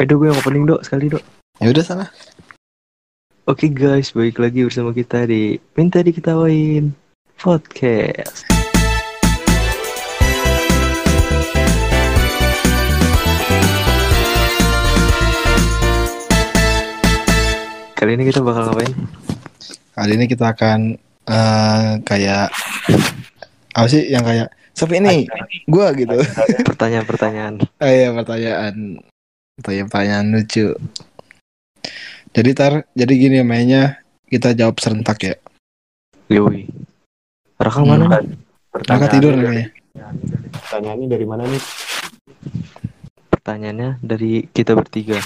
Aduh gue yang opening dok sekali dok. Ya udah sana. Oke guys, balik lagi bersama kita di Minta Diketawain Podcast. Kali ini kita bakal ngapain? Kali ini kita akan eh, kayak apa sih yang kayak siapa ini? Gua gitu. Pertanyaan-pertanyaan. Ah iya pertanyaan pertanyaan-pertanyaan lucu. Jadi tar jadi gini mainnya kita jawab serentak ya. Yoi. Raka Hmm. mana? nih? Maka tidur kayaknya. Pertanyaannya dari mana nih? Pertanyaannya dari kita bertiga.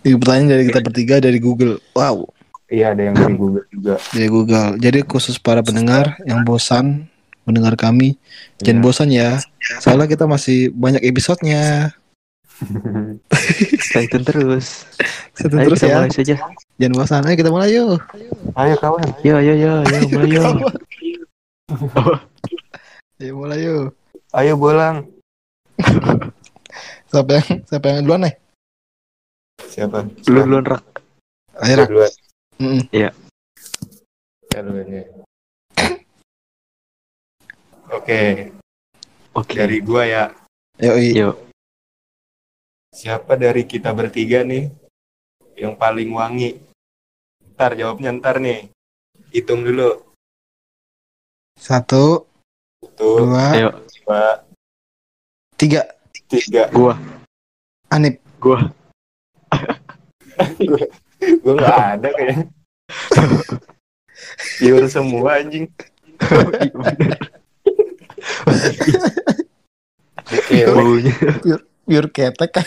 Ini pertanyaan dari kita bertiga dari Google. Wow, Iya ada yang dari Google juga. dari Google. Jadi khusus para pendengar yang bosan mendengar kami, jangan Iya. bosan ya. Soalnya kita masih banyak episodenya. Stay tune terus. Satu Ayo terus kita ya. mulai saja. Jangan bosan. Ayo kita mulai yuk. Ayo kawan. Yo yo yo yo mulai yo. Ayo mulai yuk. Ayo bolang. Siapa yang siapa yang duluan nih? Siapa? Lu duluan rak. Ayo Rak. duluan. Mm-mm. Ya duluan ya. Oke, Oke. dari gua ya. Yo. Siapa dari kita bertiga nih yang paling wangi? Ntar jawabnya ntar nih. Hitung dulu. Satu, Satu, dua, Ayo. dua, tiga. tiga. Gua. Anip. Gua. Gua nggak ada kayaknya. Pure semua anjing. Oke, baunya Pure ketek kan.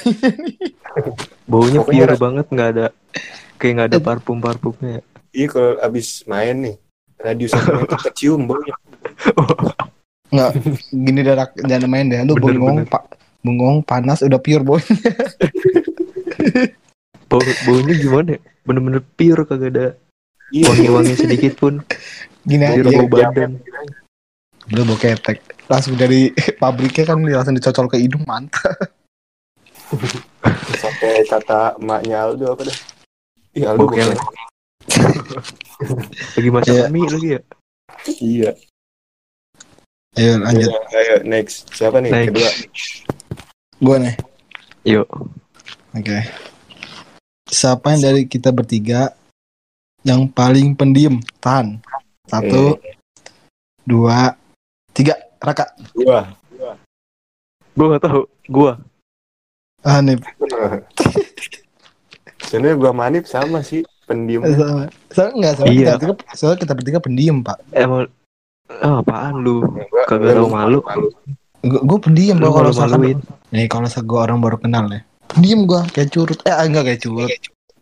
baunya Pokoknya pure ras- banget nggak ada kayak nggak ada parfum parfumnya Iya kalau abis main nih radius meter kecium baunya. Nggak, gini darak jangan main deh. Lu Bener, bengong bener. pak, bengong panas udah pure boy. bau baunya gimana ya? bener-bener pure kagak ada Iya. wangi-wangi sedikit pun Gini aja. pure bau badan Udah bau ketek. Langsung dari pabriknya kan langsung dicocol ke hidung mantap. Sampai kata emaknya Aldo apa dah? Iya Aldo bukan. lagi masak Iya. mie lagi ya Iya. Ayo lanjut. Ayo, ayo next. Siapa nih? Next. Kedua. Gua nih. yuk Oke. Siapa yang dari kita bertiga yang paling pendiam? Tahan. Satu, dua, tiga. Raka. Dua. gua nggak tahu gua Anip. Sebenarnya gua manip sama sih pendiam. Sama. Soalnya enggak, soalnya, Iya. kita bertiga, soalnya kita bertiga pendiam, Pak. emang ah, apaan lu Gua- Kagak gua tahu malu. Gue gue pendiam Bro, kalau misalkan nih kalau misalkan gue orang baru kenal ya. Pendiam gue kayak curut. Eh enggak kayak curut.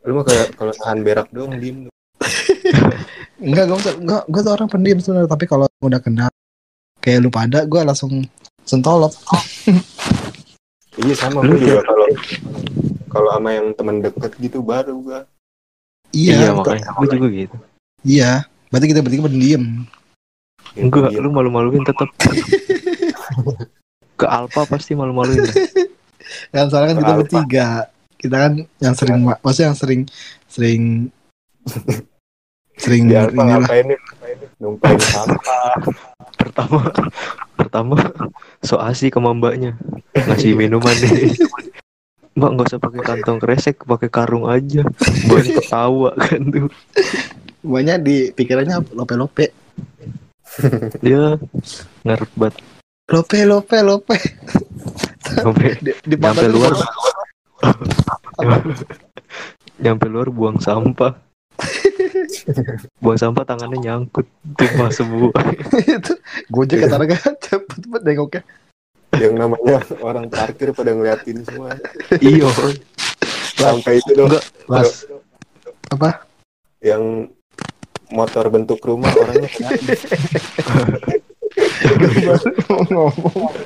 Lu mah kayak kalau tahan berak doang diem. Enggak gue enggak gue tuh orang pendiam sebenarnya tapi kalau udah kenal kayak lu pada gue langsung sentolop. Iya sama Lu gua juga kalau kalau sama yang teman deket gitu baru gua. iya, Iya, makanya gua juga gitu iya. Berarti kita bertiga pendiam. Enggak lu malu-maluin tetap ke Alfa pasti malu-maluin. Kan soalnya kan kita bertiga. Kita kan yang sering maksudnya yang sering sering sering Di Alfa inilah. ngapain nih? Numpain sampah. pertama pertama so asik sama mbaknya. Ngasih minuman nih. Mbak nggak usah pakai kantong kresek pakai karung aja. Mbaknya ketawa kan tuh. Banyak di pikirannya lope-lope. dia ngarep banget. Lope lope. Lope. sampai Di, di nyampe luar. nyampe luar buang sampah buang sampah tangannya nyangkut tumpah semua itu gojek kata harga cepet cepet nengoknya. yang namanya orang parkir pada ngeliatin semua. iyo Sampai itu dong enggak pas Apa? yang motor bentuk rumah orangnya ngomong.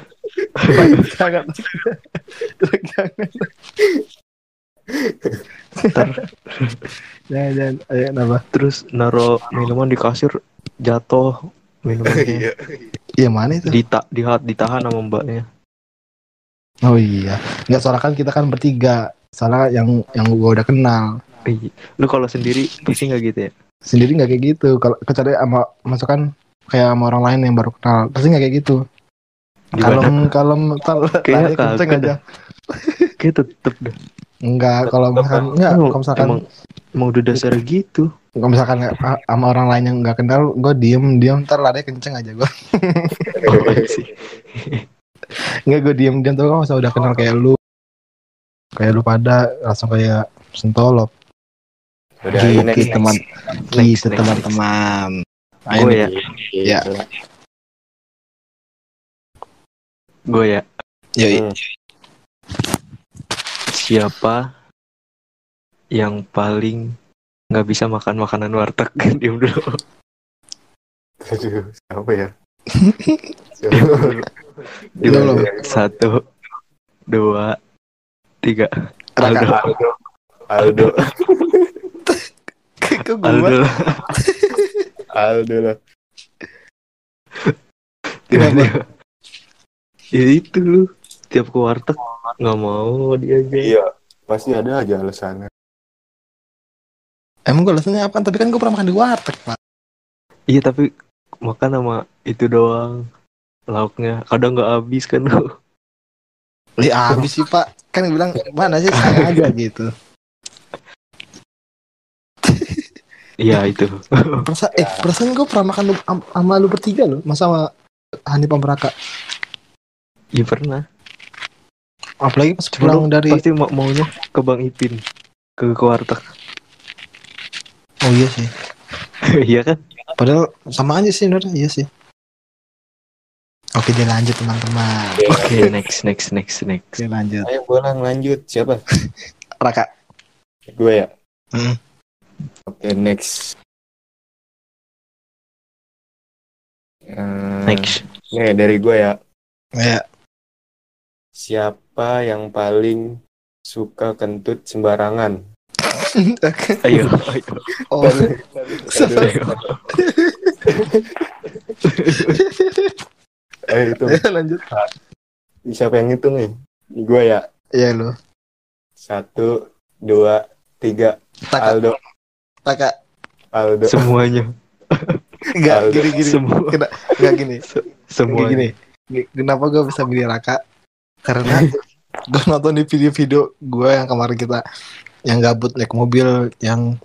Jangan jangan. Ayo kenapa? terus naro minuman di kasir jatuh minumannya Iya. Iya mana itu? Dita, dihat, ditahan sama mbaknya Oh iya. Enggak soalnya kan kita kan bertiga. Salah yang yang gue udah kenal. Iya. Lu kalau sendiri pasti nggak gitu ya? Sendiri nggak kayak gitu. Kalau kecuali sama masukan kayak sama orang lain yang baru kenal, pasti nggak kayak gitu. Kalau kalau tal lari kenceng aja. Kayak tetep dah. Enggak, kalau misalkan enggak, kalau misalkan emang, emang udah dasar gitu. kalau misalkan nggak- sama orang lain yang nggak kenal, gue diem diem ntar lari kenceng aja gue. Enggak gue diem diem tuh kalau misalnya udah kenal kayak lu, kayak lu pada langsung kayak sentolop. Udah, Gitu next, teman, Next, gitu next, teman-teman. Ayo ya, Ya. gue ya. Yoi. Hmm. Siapa yang paling nggak bisa makan makanan warteg? Diam dulu. Aduh, siapa ya? Diam Belum. dulu. Satu, dua, tiga. Aldo. Aldo. Aldo. Ke gua. Aldo. Aldo lah. Kenapa? ya itu lu tiap ke warteg nggak mau dia aja Iya, pasti ada aja alasannya. Emang gue alasannya apa? Tapi kan gue pernah makan di warteg, Pak. iya tapi makan sama itu doang lauknya kadang nggak habis kan lu Li habis sih, Pak. Kan bilang mana sih saya aja gitu. iya itu Perasa eh perasaan gue pernah makan lu, am- sama lu bertiga loh, masa sama Hanif sama Raka. iya pernah Apalagi pas pulang dari pasti mau maunya ke bang ipin ke, ke warteg Oh iya sih. iya kan Padahal sama aja sih sebenarnya, iya sih. Oke, dia lanjut teman-teman. oke next next next next Oke, lanjut. Ayo bolang lanjut. Siapa? Raka. Gue ya. Hmm. Oke, next. Eh, next Nih dari gue ya. Ya, Siapa yang paling suka kentut sembarangan? ayo ayo oh, Aduh. ayo Eh itu ya, lanjut. siapa yang nih? Gue ya. Iya lo. Satu, dua, tiga. Raka, Aldo, Raka. Aldo. semuanya Enggak, gini gini. semua Enggak gini. Gini, semuanya gini. G- Kenapa gue bisa milih Raka? Karena gue nonton di video-video gue yang kemarin kita yang gabut naik mobil yang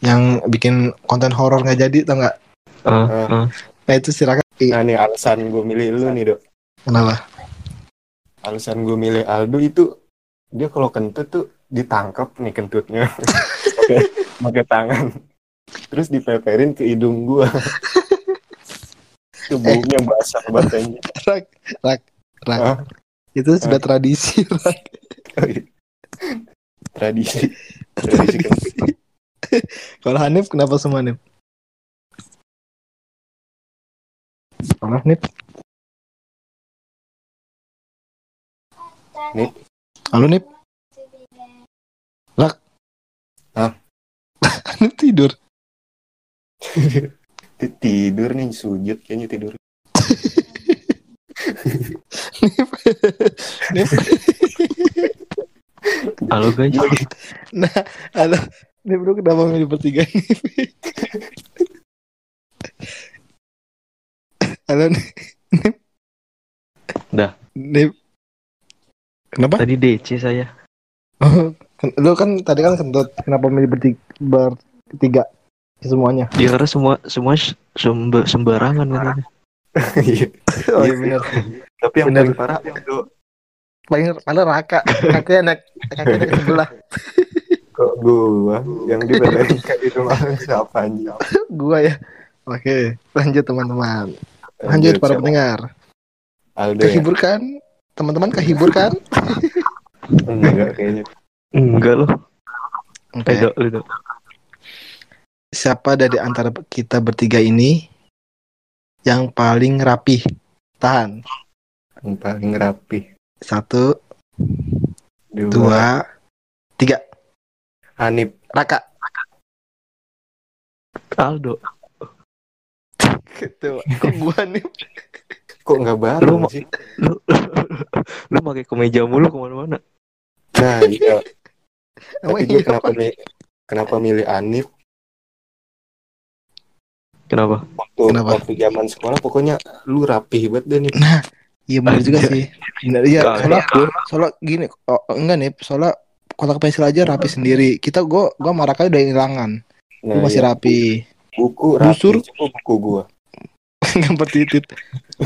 yang bikin konten horor nggak jadi tau nggak? Ah, ah. Nah itu si Raka. Ih, Nah nih alasan gue milih lu nih dok. Kenapa? Alasan gue milih Aldo itu dia kalau kentut tuh ditangkap nih kentutnya pakai tangan. Terus dipeperin ke hidung gua. itu baunya basah banget anjing. Rak, Rak, Rak. Itu sudah tradisi, Rak. Tradisi. Tradisi kentut. Kalau Hanif kenapa semua Hanif? Kalau Hanif? Nip. Halo Nip? Rak? Hah? Hanif tidur. Ti- tidur nih sujud kayaknya tidur. Halo guys Nah, halo. Nip lu kenapa milih bertiga Nip? Halo. Nip. Dah. Nip. Kenapa? tadi DC saya Oh, kan- lu kan tadi kan kentut. Kenapa milih bertiga, bertiga semuanya? ya karena semua semua semba- sembarangan katanya Iya. Oh iya benar. Tapi yang Bener. paling parah Aldo. Paling paling raka. Kakeknya naik kakeknya ke sebelah. Kok gua yang dipeperin ke hidung orang siapa anjing? Gua ya. Oke, lanjut teman-teman. Lanjut para Siapa? pendengar. Aldo ya? Kehibur kan? Teman-teman kehibur kan? Enggak kayaknya. enggak loh Dok. Siapa dari antara kita bertiga ini yang paling rapih? Tahan. Yang paling rapi. Satu, Dua. dua, tiga. Hanif. Raka. Aldo Gitu. Kok gua nih? Kok nggak bareng Lu- sih? lu lu pakai kemeja mulu ke mana-mana Nah, iya. Tapi gue iya kenapa apa? mi- kenapa milih Anif Kenapa? waktu Kenapa? waktu zaman sekolah pokoknya lu rapih banget deh nih. Iya benar juga sih. Benar iya. Soalnya soalnya gini, oh, enggak nih, soalnya kotak pensil aja rapi sendiri. Kita gua gua sama Raka udah hilangan. Nah, Lu masih iya. rapi. buku rapi, Busur. buku gua. Gambar titit.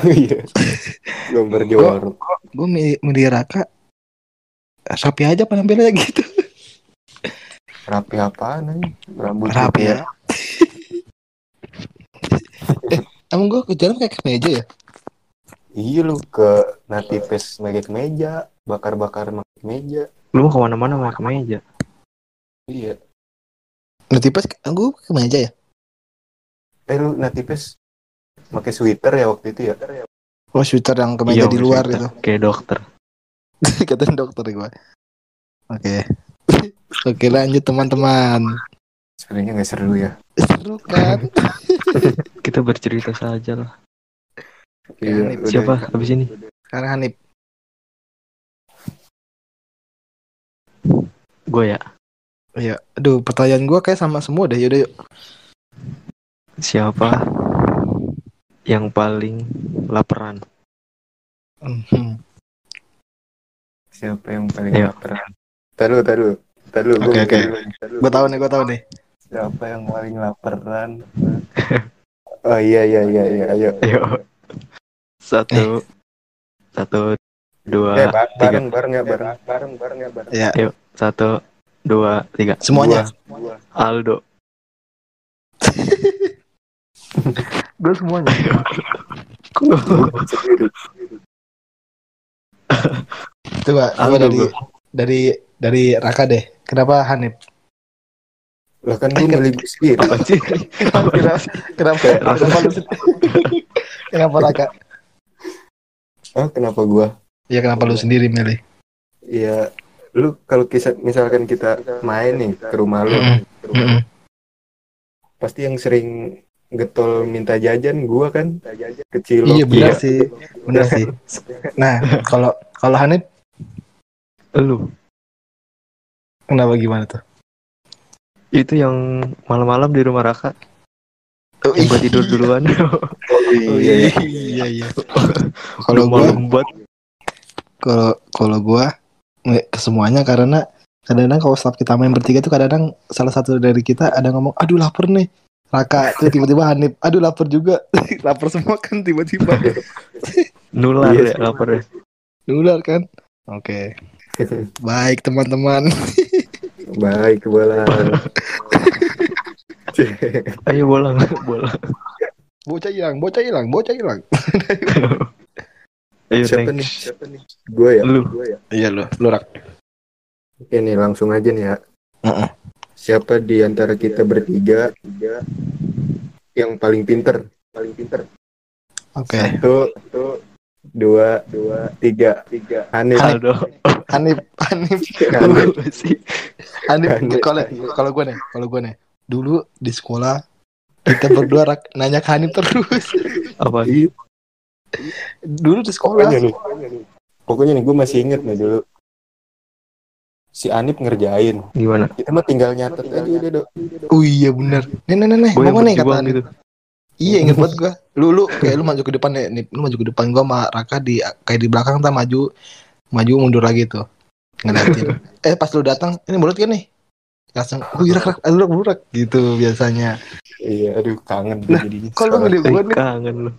Iya. Gambar jorok. Gua milih, milih Raka rapi aja penampilannya gitu. Rapi apaan aja? Rambut Rapi ya. eh, emang gua ke jalan kayak kemeja ya? Iya lu ke Natifes pakai kemeja, bakar-bakar pakai kemeja. Lu mau ke mana-mana pakai kemeja. Iya. Nah, tipes gua kemeja ya? Eh lu Natifes pakai sweater ya waktu itu ya? Oh, sweater yang kemeja Iya, di luar maksudnya. itu. Kayak dokter. Katain dokter gua. Oke. Oke, lanjut teman-teman. Sebenarnya nggak seru ya. Seru kan? Kita bercerita saja lah. Iya, Hanif. udah. Siapa habis ini? Sekarang Hanif. Gue ya. Iya. Aduh, pertanyaan gua kayak sama semua deh. Yaudah, yuk. Siapa yang paling laparan? Mhm. Siapa yang paling Ayo. lapar? Taruh, taruh. Taruh, Oke, oke. Gua tahu nih, gua tahu nih. Siapa yang paling laparan? oh iya, iya, iya, iya. Ayo. Ayo. Satu. Satu. Dua. Eh, ba- tiga. bareng, bareng ya, bareng. Bareng, bareng ya, bareng. Ya, Satu. Dua. Tiga. semuanya. Gua. Aldo. Gua semuanya. Coba, coba Aldo dari gua. dari dari Raka deh. Kenapa Hanif? Lah kan gue milih gue sendiri. Apa sih? Kenapa? Kenapa? Kenapa? Kenapa Raka? Ah, kenapa gua? Ya kenapa lu sendiri milih? Iya, lu kalau kisah misalkan kita main nih ke rumah lu, Mm-mm. ke rumah lu, Mm-mm. pasti yang sering getol minta jajan gua kan, kecil. Iya benar Iya. sih, benar sih. Nah, kalau kalau Hanif Lu. kenapa gimana tuh? Itu yang malam-malam di rumah Raka. Oh, Yang gua tidur duluan. Oh, iya iya iya. Kalau Udah gua malam banget. kalau kalau gua semuanya karena kadang-kadang kalau setelah kita main bertiga tuh kadang-kadang salah satu dari kita ada ngomong aduh lapar nih Raka tuh tiba-tiba Hanif aduh lapar juga lapar semua kan tiba-tiba Nular Iya ya lapar ya. nular kan oke baik teman-teman Baik, bola. Ayo bolang, bolang. Bocah hilang bocah hilang bocah hilang Ayo Siapa nih? next. Siapa nih? Gue ya. Lu. Gua ya. iya lo lu Rak Oke nih, langsung aja nih ya. Heeh. Siapa di antara kita bertiga yang paling pinter? Paling pinter. oke Satu, satu, dua, dua, tiga, tiga. Hanif. Aldo. Hanif Hanif Hanif. Lu sih. Hanif Hanif. kalau kalau gue nih kalau gue nih dulu di sekolah kita berdua Rak, nanya ke Hanif terus Apa? Iya, dulu di sekolah Pokoknya nih, pokoknya nih gue masih inget nih dulu. Si Anip ngerjain. Gimana? Kita mah tinggal nyatet aja udah dok. oh iya bener nih nih nih Gue mau nih kata Hanif gitu. Iya inget banget gua. Lu lu kayak lu maju ke depan ya, nih, lu maju ke depan gua sama Raka di kayak di belakang tak maju maju mundur lagi tuh. Ngeliatin. eh pas lu datang, ini mulut kan nih? Langsung, oh iya rak, rak, aduh, rak, rak, gitu biasanya. Iya, aduh kangen Nah, jadinya. Kalau lu Eh, gua nih, kangen lu.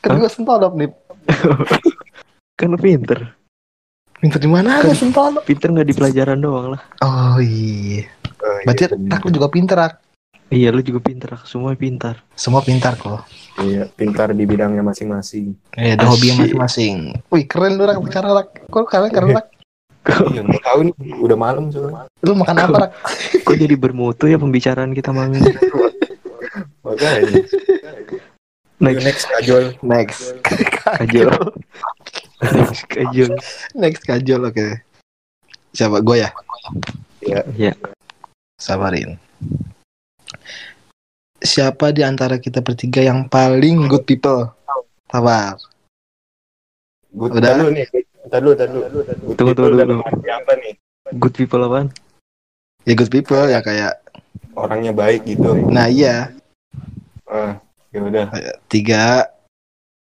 kan gua sentolop nih. Kan lu pinter. Minta di mana aja sentolop? Pinter nggak di pelajaran doang lah. Oh iya. Oh, iya, Berarti. Rak lu juga pinter Rak. Iya lu juga pinter. Semua pintar. Semua pintar kok. Iya, pintar di bidangnya masing-masing. Eh, ada hobi yang masing-masing. Wih keren lu Rak bicara Rak. Kok kalian keren Rak? Iya, nggak tahu nih, udah malam soalnya. Lu makan apa Rak? Kok jadi bermutu ya pembicaraan kita malam ini? Makanya. Next. Next kajol. Next. Kajol. Next kajol. Next kajol oke. Siapa gue ya? Ya. Sabarin. Siapa di antara kita bertiga yang paling good people? Sabar. Good, Udah? Udah. nih. Ntar dulu, ntar dulu. Good Tunggu, people tunggu, tunggu. apa nih? Good people apaan? Ya good people ya kayak orangnya baik gitu nah iya ah ya udah tiga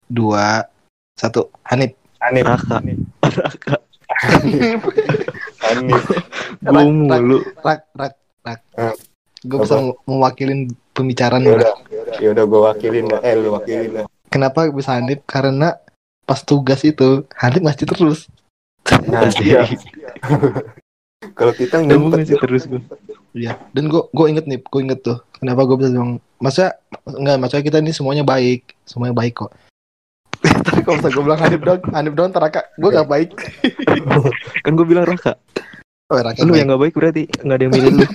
dua satu Hanif Anip Raka. Raka. Anip Gue Rak- mulu. rak rak rak Ah. gue bisa mewakilin pembicaraan ya udah ya udah gue wakilin eh lu wakilin dah kenapa bisa Hanif karena pas tugas itu Hanif masih terus nah iya kalau kita ngumpet ngasih terus gue. Iya, dan gue gue inget nih, gue inget tuh. Kenapa gue bisa bilang, masa enggak, maksudnya kita ini semuanya baik, semuanya baik kok. Tapi kalau misalnya gue bilang Hanif doang, Hanif doang teraka, gue gak baik. Kan gue bilang Raka. Oh, Raka Lu baik. yang gak baik berarti nggak ada yang milih lu.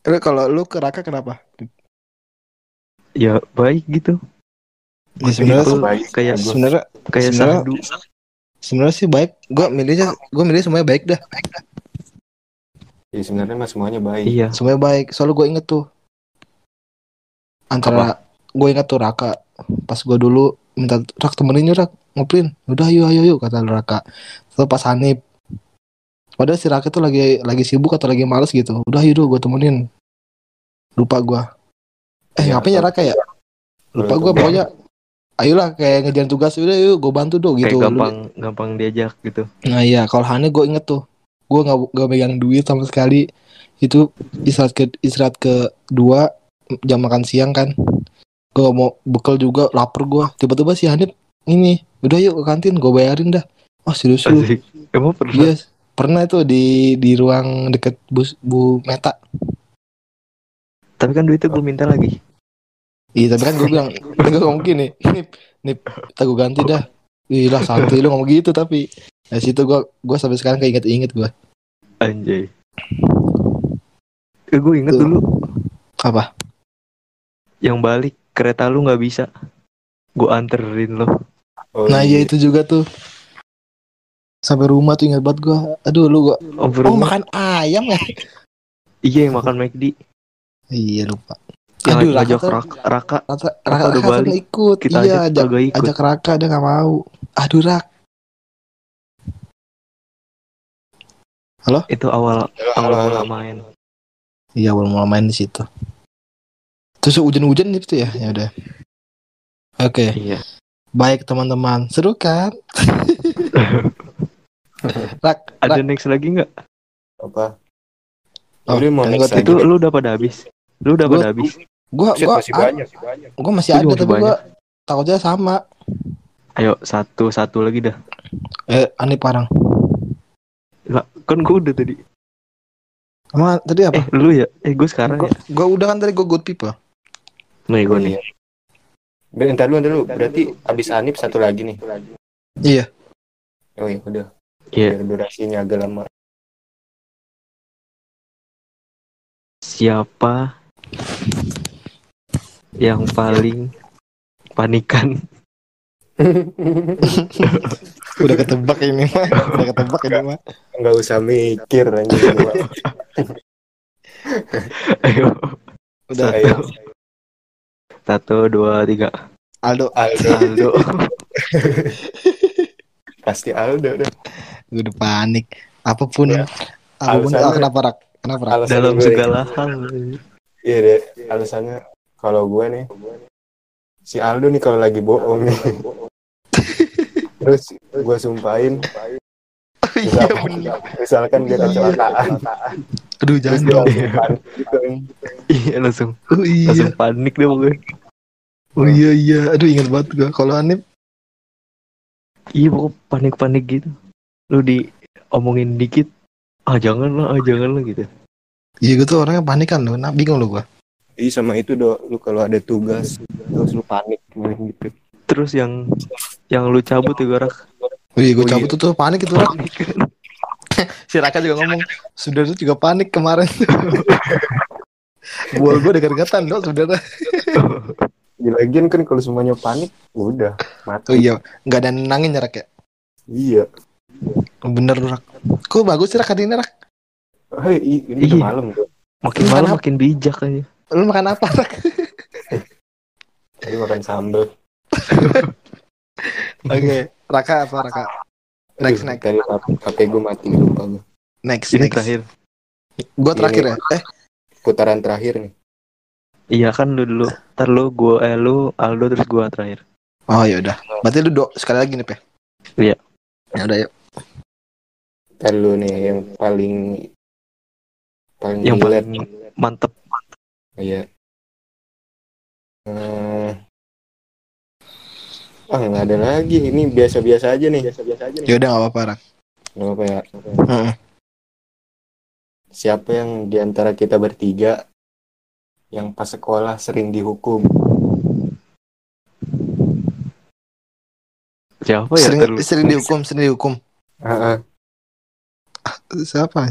Tapi kalau lu ke Raka kenapa? Ya baik gitu. Ya sebenarnya baik kayak sebenarnya kayak Sebenarnya- sebenarnya sih baik. Gue milihnya, gue milih semuanya baik dah. ya sebenarnya mah semuanya baik. Iya. Semuanya baik. Soalnya gue inget tuh antara gue inget tuh Raka. Pas gue dulu minta Rak temenin yuk Rak. Ngoprin udah yuk ayo yuk kata Raka. Terus pas Hanif padahal si Raka tuh lagi lagi sibuk atau lagi males gitu. Udah yuk gue temenin. Lupa gue eh Ya, ngapain ya Raka ya? Lupa gue pokoknya ayolah kayak ngejalan tugas udah yuk gue bantu dong gitu Kayak Lu- gampang gampang diajak gitu. Nah iya, kalau Hane gue inget tuh, gue nggak nggak megang duit sama sekali. Itu istirahat ke istirahat kedua jam makan siang kan. Gue mau bekal juga, lapar gue. Tiba-tiba si Hanif ini, udah yuk ke kantin, gue bayarin dah. Oh serius lu? Emang pernah? Iya, pernah itu di di ruang deket bus Bu Meta. Tapi kan duitnya gue minta lagi. Iya, tapi kan gue bilang, gue ngomong gini, Nip, Nip, kita gue ganti dah. Iya lah santai lu ngomong gitu tapi dari situ gue gue sampai sekarang kayak inget-inget gue Anjay. Eh, gue inget Tuh. dulu apa yang balik kereta lu nggak bisa. Gue anterin lo. Oh, Nah iya itu juga tuh Sampai rumah tuh ingat banget gue Aduh lu gua Over Oh makan ayam ya Iya yang makan McD. Iya lupa Yang Aduh, ngajak Raka Raka, Raka. Raka, Raka Raka, udah Raka balik. nggak ikut Kita Iya ajak ajak, ikut. ajak Raka dia gak mau Aduh Rak Itu awal awal halo, mula halo. main. Iya awal mulai main di situ Terus hujan-hujan gitu ya Ya udah Oke Iya. Baik teman-teman Seru kan Rak Ada Rak next lagi nggak? apa Oh, Udah mau next lagi. Itu lu udah pada habis. Lu udah Gua- pada habis. Gua, gua, masih banyak Gua masih Gua ada tapi gua Takutnya sama Ayo satu satu lagi dah. Eh aneh parang Lah, kan gue udah tadi. Emang tadi apa? Eh, lu ya? Eh, gue sekarang Gua, ya. gua udah kan tadi gua good people Nih gue Oh, nih. iya. Ber- Ntar dulu, ntar dulu. Berarti abis Anip satu lagi nih. Iya Oh iya, udah. Iya. Biar durasinya agak lama. Siapa yang paling panikan? Udah ketebak ini mah Udah ketebak ini mah Nggak usah mikir anjing. gua. Ayo. Udah Ayo. Satu, dua, tiga. Aldo Aldo. Aldo. Pasti Aldo deh. Gue udah panik Apa pun Ya. Apa pun Alasannya- ah, Kenapa Rak? Kenapa Rak? Dalam segala hal. Iya deh. Alasannya kalau gue nih si Aldo nih kalau lagi bohong nih. Terus gue sumpahin Iya misalkan, bener misalkan dia kecelakaan Aduh terus jangan dong. Iya langsung Oh iya langsung panik deh pokoknya. Oh iya iya Aduh ingat banget gue Kalau Anip Iya pokoknya panik-panik gitu. Lu diomongin dikit. Ah jangan lah, ah jangan lah gitu. Iya gue tuh orangnya panik kan Nah bingung loh gue Iya sama itu do, lu kalau ada tugas terus lu panik gitu. Terus yang yang lu cabut ya Rak. Wih gue Oh, cabut iya. tuh, tuh panik itu Rak Si Raka juga ngomong Sudah tuh juga panik kemarin Bual gue dekat-dekatan dong saudara Ya, lagian kan kalau semuanya panik, udah mati. Oh iya Gak ada nenangin ya Rak ya Iya. Bener Rak Kok bagus sih Rak hari ini Rak Hei, ini Iya. udah malam. Makin malam makin bijak aja. Lu makan apa Rak? Tadi makan sambal. Oke Raka apa Raka? Next, next. Tadi HP gue mati lupa gue. Next, Ini next. terakhir. Gue terakhir ya. Eh, Putaran terakhir nih. Iya kan lu dulu. Ntar lu, gua, eh lu, Aldo terus gua terakhir. oh ya udah. Berarti lu do sekali lagi nih, Pe. Iya. Ya udah yuk. Ntar lu nih yang paling paling Yang paling mantep. Iya. Eh, Ah nggak ada lagi. Ini biasa-biasa aja nih. Biasa-biasa aja nih. Ya udah nggak apa-apa, Rak. Nggak apa ya. Heeh. Siapa yang di antara kita bertiga yang pas sekolah sering dihukum? Siapa ya? sering, sering dihukum, sering dihukum. Heeh. Siapa?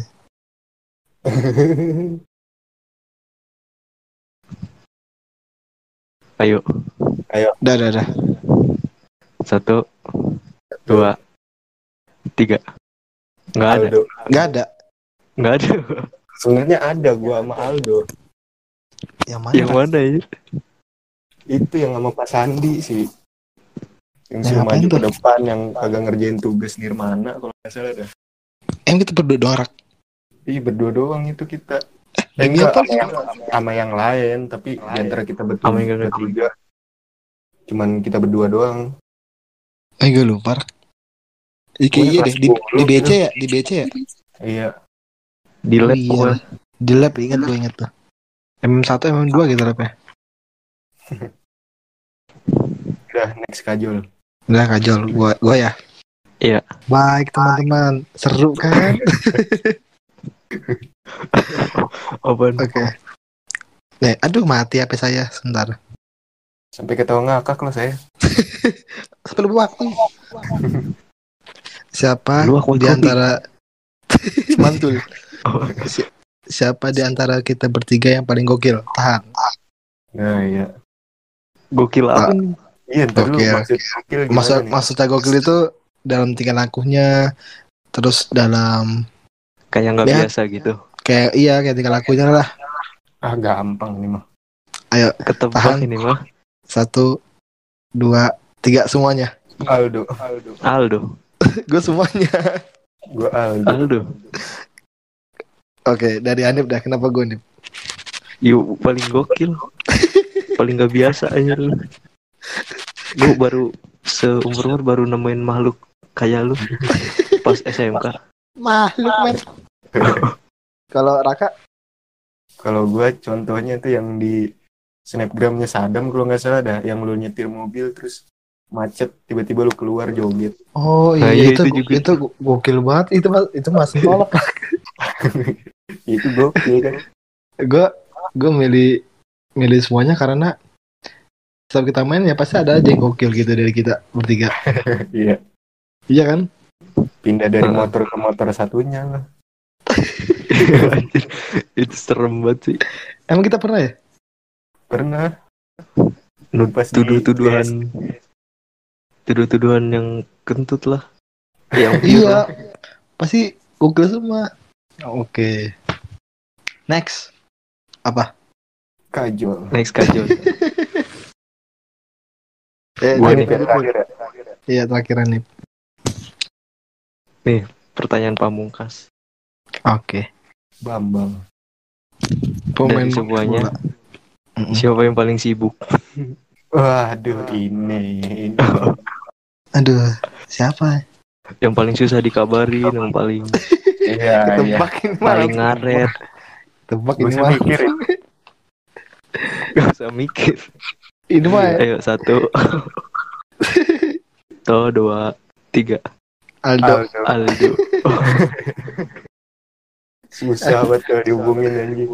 Ayo. Udah, udah, udah. Satu, dua, tiga. Nggak ada. Nggak ada. Nggak ada. Sebenarnya ada gua sama Aldo. Yang mana? Yang mana ya? Itu yang sama Pak Sandi sih. Yang suruh ngapain maju ke depan yang agak ngerjain tugas Nirmana kalau nggak salah dah. Em kita berdua doang, Rak. Ih berdua doang itu kita. Eh, enggak, apa? sama yang, sama yang lain, tapi di antara kita yang lain. bertiga, cuman kita berdua doang. Eh, gue lupa. Rak. Iya, iya deh. Di, 10 di BC ya? Di BC ya? Iya, Di Oh, lab iya. pokoknya. Di lab ingat gue ingat tuh. MM1, MM2 gitu labnya. udah next kajol. Udah kajol, gua gua ya. Iya. Baik teman-teman, seru kan? Oke. Nih, aduh mati HP saya sebentar. Sampai ketawa ngakak loh saya. Sampai lupa waktu. Siapa Lu aku di antara mantul? Oh, Si- siapa di antara kita bertiga yang paling gokil? Tahan. Nah iya. Gokil apa? nih? Iya, Gokil. maksud gokil Maksud nih? maksudnya gokil itu dalam tingkah lakunya, terus dalam Kayak nggak Ya. biasa gitu. Kayak iya kayak tingkah lakunya lah. Ah gampang nih mah. Ketebak Tahan. ini mah. Satu, dua, tiga semuanya. Aldo. Aldo. Aldo. Gue semuanya. Gua Aldo. Aldo. Oke, dari Anip dah. Kenapa gue Anip? Yuk paling gokil. paling nggak biasa aja lu. Lu baru seumur umur baru nemuin makhluk kayak lu pas SMK. Makhluk men. Kalau Raka, Kalau gua contohnya tuh yang di snapgramnya Sadam kalau nggak salah dah, yang lu nyetir mobil terus macet tiba-tiba lu keluar joget. oh iya, Nah, iya, itu itu itu, juga. gokil banget. Itu mas- itu masih nolak. Itu gokil kan. gue gue milih milih semuanya karena setiap kita main ya pasti ada aja yang gokil gitu dari kita bertiga. Iya. Iya kan? Pindah dari motor ke motor satunya lah. Anjir, itu serem banget sih. Emang kita pernah ya? Pernah. Pas Tuduh-tuduhan tuduh-tuduhan yang kentut lah. Yang Iya. Pasti gokil semua. Oke. Next. Apa? Kajol. next kajol. Eh, Gua nih, Anip, terakhir ya. Iya terakhir Anip. Pertanyaan pamungkas. Oke. Bambang. Pemain Dari semuanya. bola. Siapa yang paling sibuk? Waduh, ini. ini. Aduh, siapa? Yang paling susah dikabarin, yang paling Iya, iya. Tebak ini paling ngaret. Tebak Gak ini usah mah. mikir ya. Gak usah mikir. Ini mah Ayo satu. Tuh dua tiga. Aldo. Aldo. Aldo. Susah banget kalau dihubungin anjing.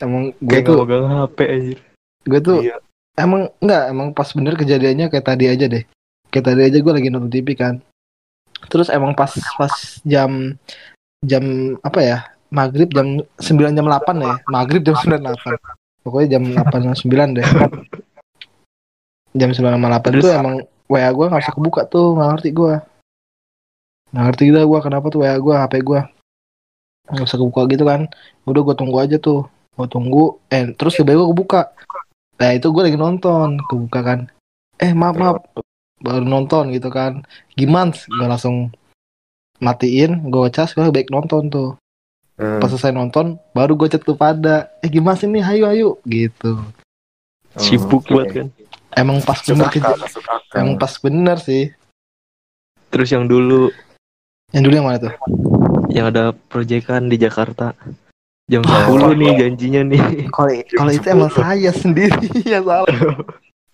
Emang gue tuh megang HP anjir. gue tuh Iya. emang enggak emang pas bener kejadiannya kayak tadi aja deh kayak tadi aja gue lagi nonton TV kan terus emang pas pas jam jam apa ya maghrib jam 9 jam 8 ya maghrib jam 9 8 pokoknya jam 8 jam 9 deh jam 9 sama 8 Terus? tuh emang WA gue nggak bisa kebuka tuh nggak ngerti gue nggak ngerti gitu gue kenapa tuh WA gue HP gue nggak bisa kebuka gitu kan. Udah gue tunggu aja tuh. Gue tunggu. Eh terus tiba-tiba gue kebuka. Nah itu gue lagi nonton. Kebuka kan. Eh maaf maaf. Baru nonton gitu kan. Gimana gue langsung matiin. Gue cas gue baik nonton tuh. Hmm. pas selesai nonton baru gue chat tuh pada eh gimana sih nih ayo ayo. Gitu. Oh, Sibuk banget kan. emang pas bener akal. emang pas bener sih. Terus yang dulu? Yang dulu yang mana tuh yang ada proyekan di Jakarta. Jam 10 nih janjinya nih. kalau kalau itu emang saya sendiri yang salah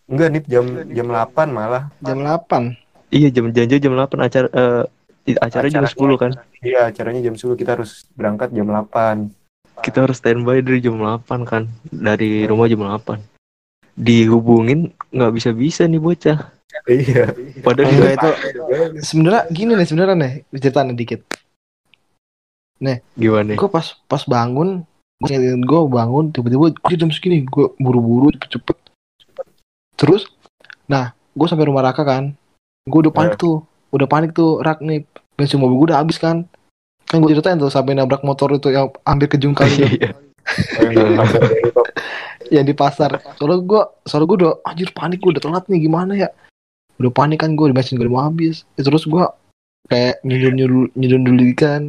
Enggak nih jam jam 8 malah. jam 8 iya jam janji jam 8 acara eh, i- acara jam 10 kan. Iya, acaranya jam 10 kita harus berangkat jam 8. Kita harus standby dari jam 8 kan. Dari rumah jam 8. Dihubungin nggak bisa-bisa nih bocah. Iya. Padahal itu sebenarnya gini nih sebenarnya nih ceritain dikit gimana? gue pas pas bangun gue gue bangun tiba-tiba gue jam segini gue buru-buru cepet-cepet. Terus nah gue sampai rumah Raka kan gue udah panik tuh udah panik tuh rak nih bensin mobil gue udah habis kan. Kan gue ceritain tuh sampai nabrak motor itu yang hampir kejungkal itu. Iya. yang di pasar. Soalnya gue soalnya gue udah anjir panik gue udah telat nih gimana ya? Udah panik kan gue bensin gue udah mau habis. Ya, terus gue kayak nyundul nyundul nyundul dulu kan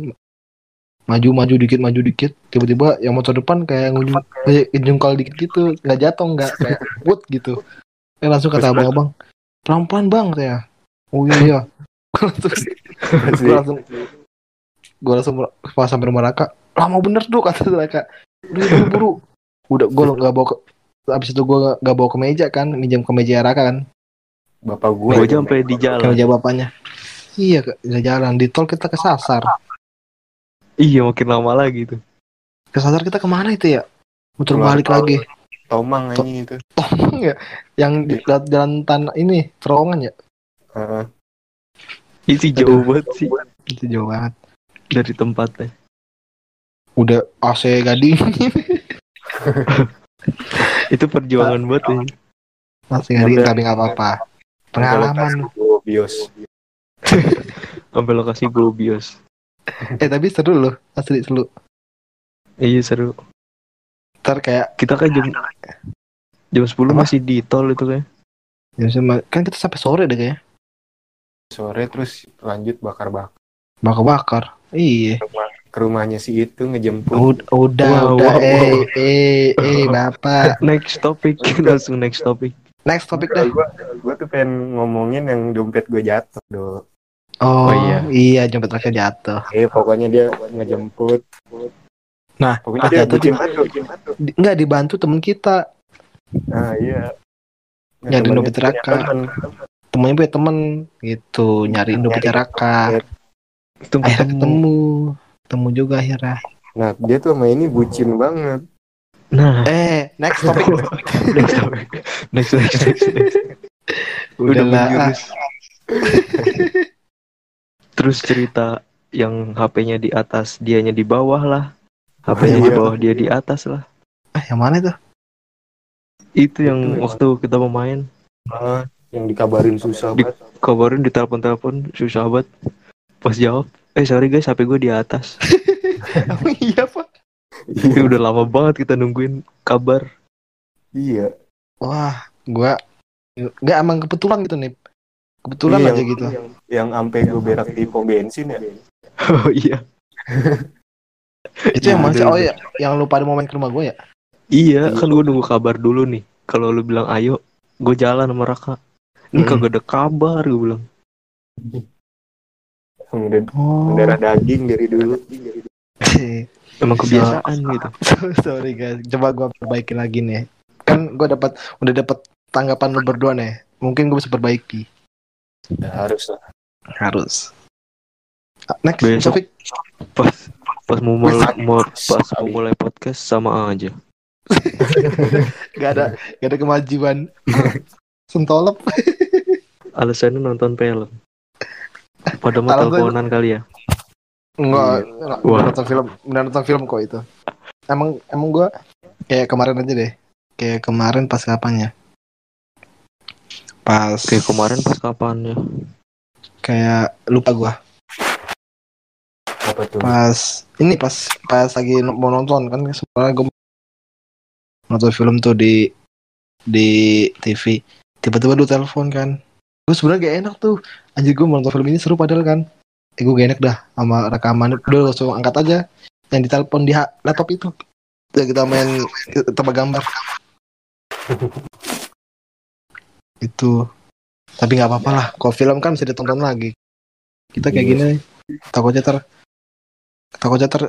maju maju dikit maju dikit. Tiba-tiba yang motor depan kayak ngunjung kayak jungkal dikit gitu. Nggak jatuh nggak kayak wood gitu. Eh langsung kata abang abang pelan pelan bang saya oh iya iya. Gue langsung gue langsung gue langsung pas sampai rumah Raka lama bener tuh kata Raka. Udah buru buru udah gue nggak bawa ke abis itu gue nggak bawa ke meja kan minjam ke meja Raka kan. Bapak gue. Gue sampai di ke jalan. meja bapaknya. Iya ke nggak jalan di tol kita kesasar Iya makin lama lagi tuh. kesasar kita ke mana itu ya muter Keluar balik tol. lagi Tomang ini itu. Tomang ya yang di Iya. jalan tanah ini terowongan ya Heeh. Itu jauh Aduh. banget sih itu jauh banget dari tempatnya. udah AC gading Itu perjuangan banget ya. masih gading tapi nggak apa-apa pengalaman Lokasi bios. Sampai lokasi Globios. eh tapi seru loh asli seru Iya seru. ntar kayak Kita kan jam jam 10 Apa? masih di tol itu kan. ya sama- kan kita sampai sore deh kayaknya Sore terus lanjut bakar-bakar bakar bakar iya ke rumahnya si itu ngejemput. udah udah Wow, udah wow, eh wow. eh eh bapak Next topic langsung next topic. next topik deh Gue tuh pengen ngomongin yang dompet gue jatuh do. Oh, Oh, iya. iya jemput rakyat jatuh Eh pokoknya dia ngejemput. Nah, pokoknya ah, dia jatuh bikin di- Di- nggak dibantu temen kita Nah iya. Nah, Nyari temennya dompet Raka. temen. temennya punya temen gitu nyariin dompetnya Nyari Raka Itu akhirnya ketemu. ketemu juga akhirnya Nah dia tuh sama ini bucin banget. Nah, eh next topik next topic. Next next next. next. Udah Udahlah, ah. Terus cerita yang HP-nya di atas, dianya di bawah lah. HP-nya di Iya. bawah, dia di atas lah. ah yang mana itu Itu yang Itu yang- waktu kita mau main, Ah, yang dikabarin susah Di- banget. kabarin di telepon-telepon susah banget. Pas jawab, eh sorry guys, HP gue di atas. Emang iya pak Itu udah lama banget kita nungguin kabar. Iya. wah gua nggak emang kebetulan gitu nih kebetulan Iya, aja yang- gitu Yang sampai gue berak di pom bensin ya. Oh iya. itu yang Iya, mana sih bener, oh ya yang lu pada mau main ke rumah gue ya Iya, kan gue nunggu kabar dulu nih. Kalau lu bilang ayo, gue jalan sama Raka. Ini Mm. kagak ada kabar, gue bilang. Udah oh darah daging dari dulu. Emang kebiasaan gitu. sorry guys coba gua perbaiki lagi nih kan gua dapat udah dapat tanggapan lu berdua nih mungkin gue bisa perbaiki Ya, harus lah. harus Ah, next Besok. topik Pas pas mau mulai, mau, pas mau mulai podcast sama aja. gak ada gak ada kemajuan sentolop Alasannya nonton film. Pada mau teleponan kali ya. Enggak, Wah. Wah. nonton film, bener nonton film kok itu. Emang emang gua kayak kemarin aja deh. Kayak kemarin pas kapan ya? Pas Kayak kemarin pas kapan ya? kayak lupa gua. Apa tuh? Pas ini pas pas lagi mau nonton kan sebenarnya gua nonton film tuh di di TV. Tiba-tiba lu telepon kan. gue sebenarnya gak enak tuh anjir gue nonton film ini seru padahal kan eh gue gak enak dah sama rekaman udah langsung angkat aja yang ditelepon di laptop itu ya kita main tebak gambar itu tapi nggak apa-apa lah. Kalau film kan bisa ditonton lagi. Kita kayak Iya. gini takutnya ter takutnya ter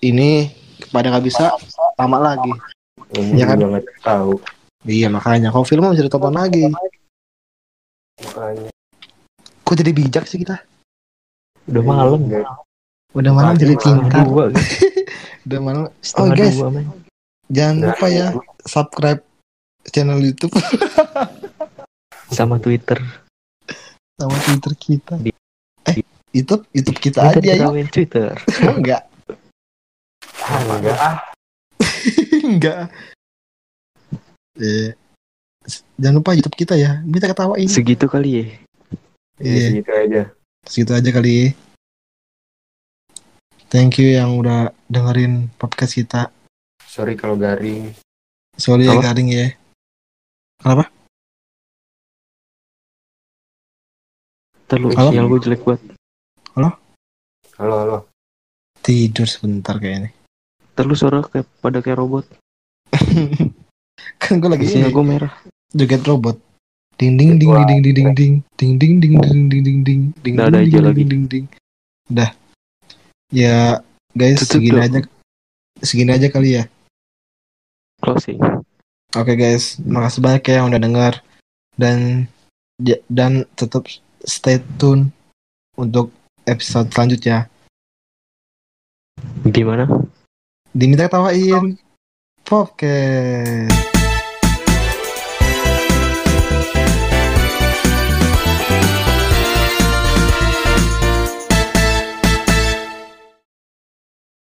ini pada nggak bisa lama lagi. Umum Ya kan? tahu. Iya makanya. Kalau film bisa ditonton lagi. Makanya. Kok jadi bijak sih kita? Udah malam. Nggak- udah malam Pagi jadi pintar udah malam. Oh, guys. dua, jangan nggak- lupa ya subscribe channel YouTube Sama Twitter. sama Twitter kita. Di- eh YouTube YouTube kita Kita aja ya Twitter. enggak? Ah, enggak. Ah enggak. Eh jangan lupa YouTube kita ya. Kita ketawain. Segitu kali ya. ya Iya. segitu aja. Segitu aja kali thank you yang udah dengerin podcast kita. Sorry kalau garing. Sorry ya garing ya Terlalu Halo? sial gue jelek banget. halo halo tidur sebentar kayaknya Terlalu suara kayak pada kayak robot. kan gue lagi Isinya ini, gue merah. joget robot ding ding ding ding ding ding ding ding ding ding ding ding ding ding ding ding ada ding, aja ding, lagi. ding, ding, ding. udah ya guys segini aja segini aja kali ya Closing. oke guys makasih banyak ya yang udah dengar dan dan tetap stay tune untuk episode selanjutnya. Gimana? diminta ketawain. Podcast